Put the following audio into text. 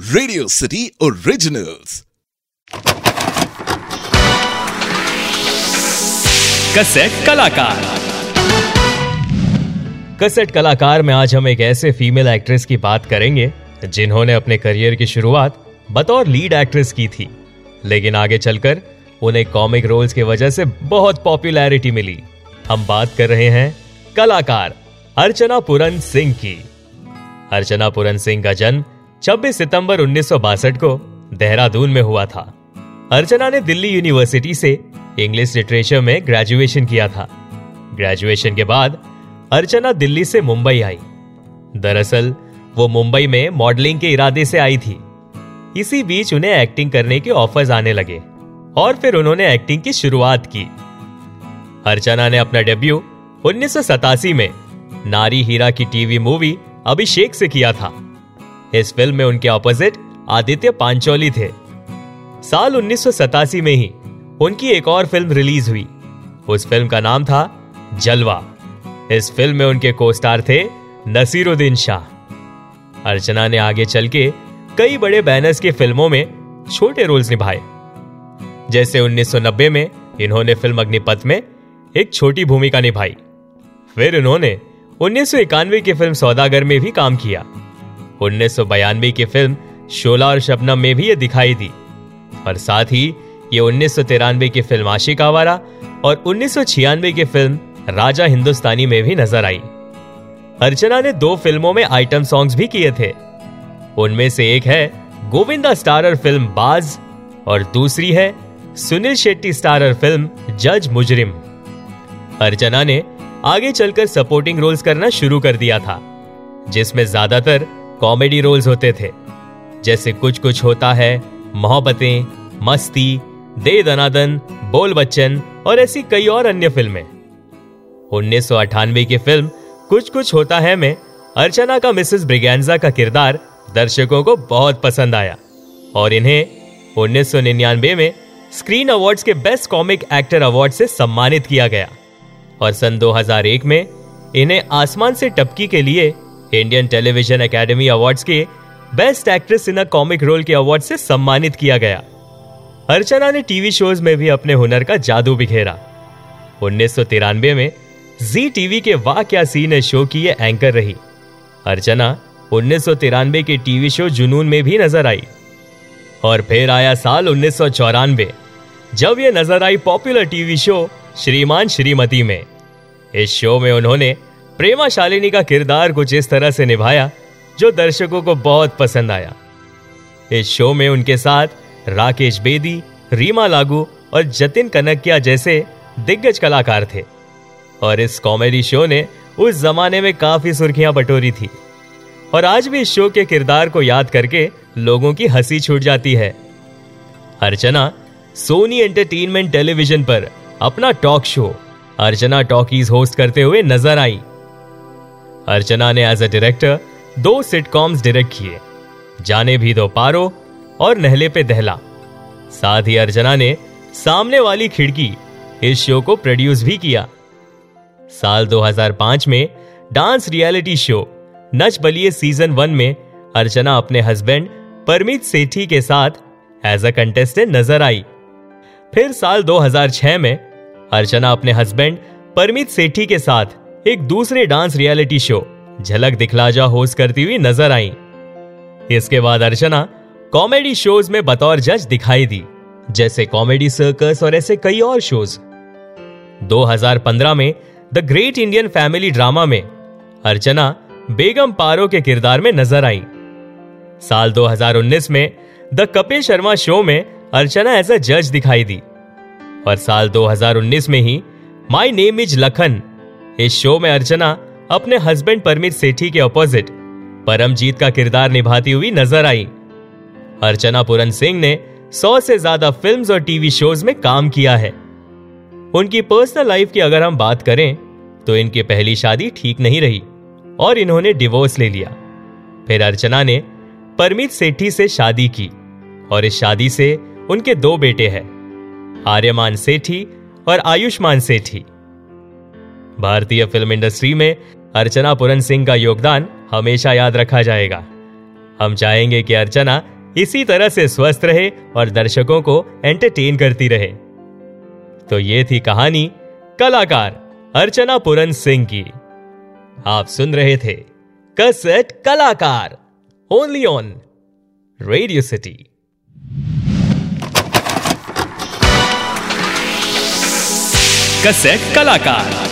Radio city originals cassette कलाकार। Cassette कलाकार में आज हम एक ऐसे फीमेल एक्ट्रेस की बात करेंगे, जिन्होंने अपने करियर की शुरुआत बतौर लीड एक्ट्रेस की थी। लेकिन आगे चलकर, उन्हें कॉमिक रोल्स की वजह से बहुत पॉपुलैरिटी मिली। हम बात कर रहे हैं कलाकार अर्चना पुरन सिंह की। अर्चना पुरन सिंह का जन्म 26 सितंबर उन्नीस सौ बासठ को देहरादून में हुआ था। अर्चना ने दिल्ली यूनिवर्सिटी से इंग्लिश लिटरेचर में ग्रेजुएशन किया था। ग्रेजुएशन के बाद अर्चना दिल्ली से मुंबई आई। दरअसल, वो मुंबई में मॉडलिंग के इरादे से आई थी। इसी बीच उन्हें एक्टिंग करने के ऑफर्स आने लगे और फिर उन्होंने एक्टिंग की शुरुआत की। अर्चना ने अपना डेब्यू उन्नीस सौ सतासी में नारी हीरा की टीवी मूवी अभिषेक से किया था। इस फ़िल्म में उनके ऑपोजिट आदित्य पांचोली थे। साल उन्नीस में ही उनकी एक और फ़िल्म रिलीज़ हुई। उस फ़िल्म का नाम था जलवा। इस फ़िल्म में उनके को स्टार थे नसीरुद्दीन शाह। अर्चना ने आगे चल के कई बड़े बैनर्स की फ़िल्मों में छोटे रोल्स निभाए। जैसे 1990 में इन्होंने फ़िल्म अग्निपथ में एक छोटी भूमिका निभाई। फिर इन्होंने उन्नीस सौ इक्यानवे की फ़िल्म सौदागर में भी काम किया। उन्नीस की फ़िल्म शोला और शबनम में भी ये दिखाई दी। और साथ ही ये उन्नीस की फ़िल्म आशिक आवारा और उन्नीस की फ़िल्म राजा हिंदुस्तानी में भी नज़र आई। अर्चना ने दो फ़िल्मों में आइटम सॉन्ग्स भी किए थे। उनमें से एक है गोविंदा स्टारर फ़िल्म बाज और दूसरी है सुनील शेट्टी स्टारर फ़िल्म जज मुजरिम। अर्चना ने आगे चलकर सपोर्टिंग रोल्स करना शुरू कर दिया था, जिसमें ज़्यादातर कॉमेडी रोल्स होते थे। जैसे कुछ कुछ होता है, मोहब्बतें, मस्ती दे दनादन, बोल बच्चन और ऐसी कई और अन्य फ़िल्में। उन्नीस की फ़िल्म कुछ कुछ होता है में अर्चना का मिसेस ब्रिगेंजा का किरदार दर्शकों को बहुत पसंद आया और इन्हें उन्नीस सौ निन्यानवे में स्क्रीन अवार्ड्स के बेस्ट कॉमिक एक्टर अवार्ड से सम्मानित किया गया और सन 2001 में इन्हें आसमान से टपकी के लिए इंडियन टेलीविज़न एकेडमी अवार्ड्स के best actress in a comic role के अवार्ड से सम्मानित किया गया। अर्चना ने टीवी शोज़ में भी अपने हुनर का जादू बिखेरा। उन्नीस में जी टीवी के वाह क्या सीन शो की ये एंकर रही। अर्चना उन्नीस सौ तिरानवे के टीवी शो जुनून में भी नज़र आई। और फिर आया साल उन्नीस सौ चौरानबे जब ये नज़र आई पॉपुलर टीवी शो श्रीमान श्रीमती में। इस शो में उन्होंने प्रेमा शालिनी का किरदार कुछ इस तरह से निभाया, जो दर्शकों को बहुत पसंद आया। इस शो में उनके साथ राकेश बेदी, रीमा लागू और जतिन कनकिया जैसे दिग्गज कलाकार थे। और इस कॉमेडी शो ने उस जमाने में काफ़ी सुर्खियाँ बटोरी थी। और आज भी इस शो के किरदार को याद करके लोगों की हँसी छूट जाती है। अर्चना, सोनी एंटरटेनमेंट टेलीविज़न पर अपना talk show, Archana talkies host करते हुए नज़र आई। अर्चना ने एज अ डायरेक्टर दो सिटकॉम्स डायरेक्ट किए। जाने भी दो पारो और नहले पे दहला। साथ ही अर्चना ने सामने वाली खिड़की इस शो को प्रोड्यूस भी किया। साल 2005 में dance reality show Nach Baliye season one में अर्चना अपने हस्बैंड परमित सेठी के साथ एज अ कंटेस्टेंट नज़र आई। फिर साल 2006 में अर्चना अपने हस्बैंड परमित सेठी के साथ एक दूसरे डांस रियलिटी शो। झलक दिखला जा होस्ट करती हुई नज़र आई। इसके बाद अर्चना कॉमेडी शोज़ में बतौर जज दिखाई दी, जैसे कॉमेडी सर्कस और ऐसे कई और शोज़। 2015 में the Great Indian Family Drama में अर्चना बेगम पारो के किरदार में नज़र आई। साल 2019 में द कपिल शर्मा शो में अर्चना एज अ जज दिखाई दी, और साल 2019 में ही माई नेम इज़ लखन इस शो में अर्चना अपने हस्बैंड परमित सेठी के ऑपोजिट परमजीत का किरदार निभाती हुई नज़र आई। अर्चना पुरन सिंह ने सौ से ज़्यादा फिल्म्स और टीवी शोज़ में काम किया है। उनकी पर्सनल लाइफ की अगर हम बात करें तो इनकी पहली शादी ठीक नहीं रही और इन्होंने डिवोर्स ले लिया। फिर अर्चना ने परमित सेठी से शादी की और इस शादी से उनके दो बेटे हैं, आर्यमान सेठी और आयुष्मान सेठी। भारतीय फ़िल्म इंडस्ट्री में अर्चना पुरन सिंह का योगदान हमेशा याद रखा जाएगा। हम चाहेंगे कि अर्चना इसी तरह से स्वस्थ रहे और दर्शकों को एंटरटेन करती रहे। तो ये थी कहानी कलाकार अर्चना पुरन सिंह की। आप सुन रहे थे कसेट कलाकार ओनली ऑन रेडियो सिटी कसेट कलाकार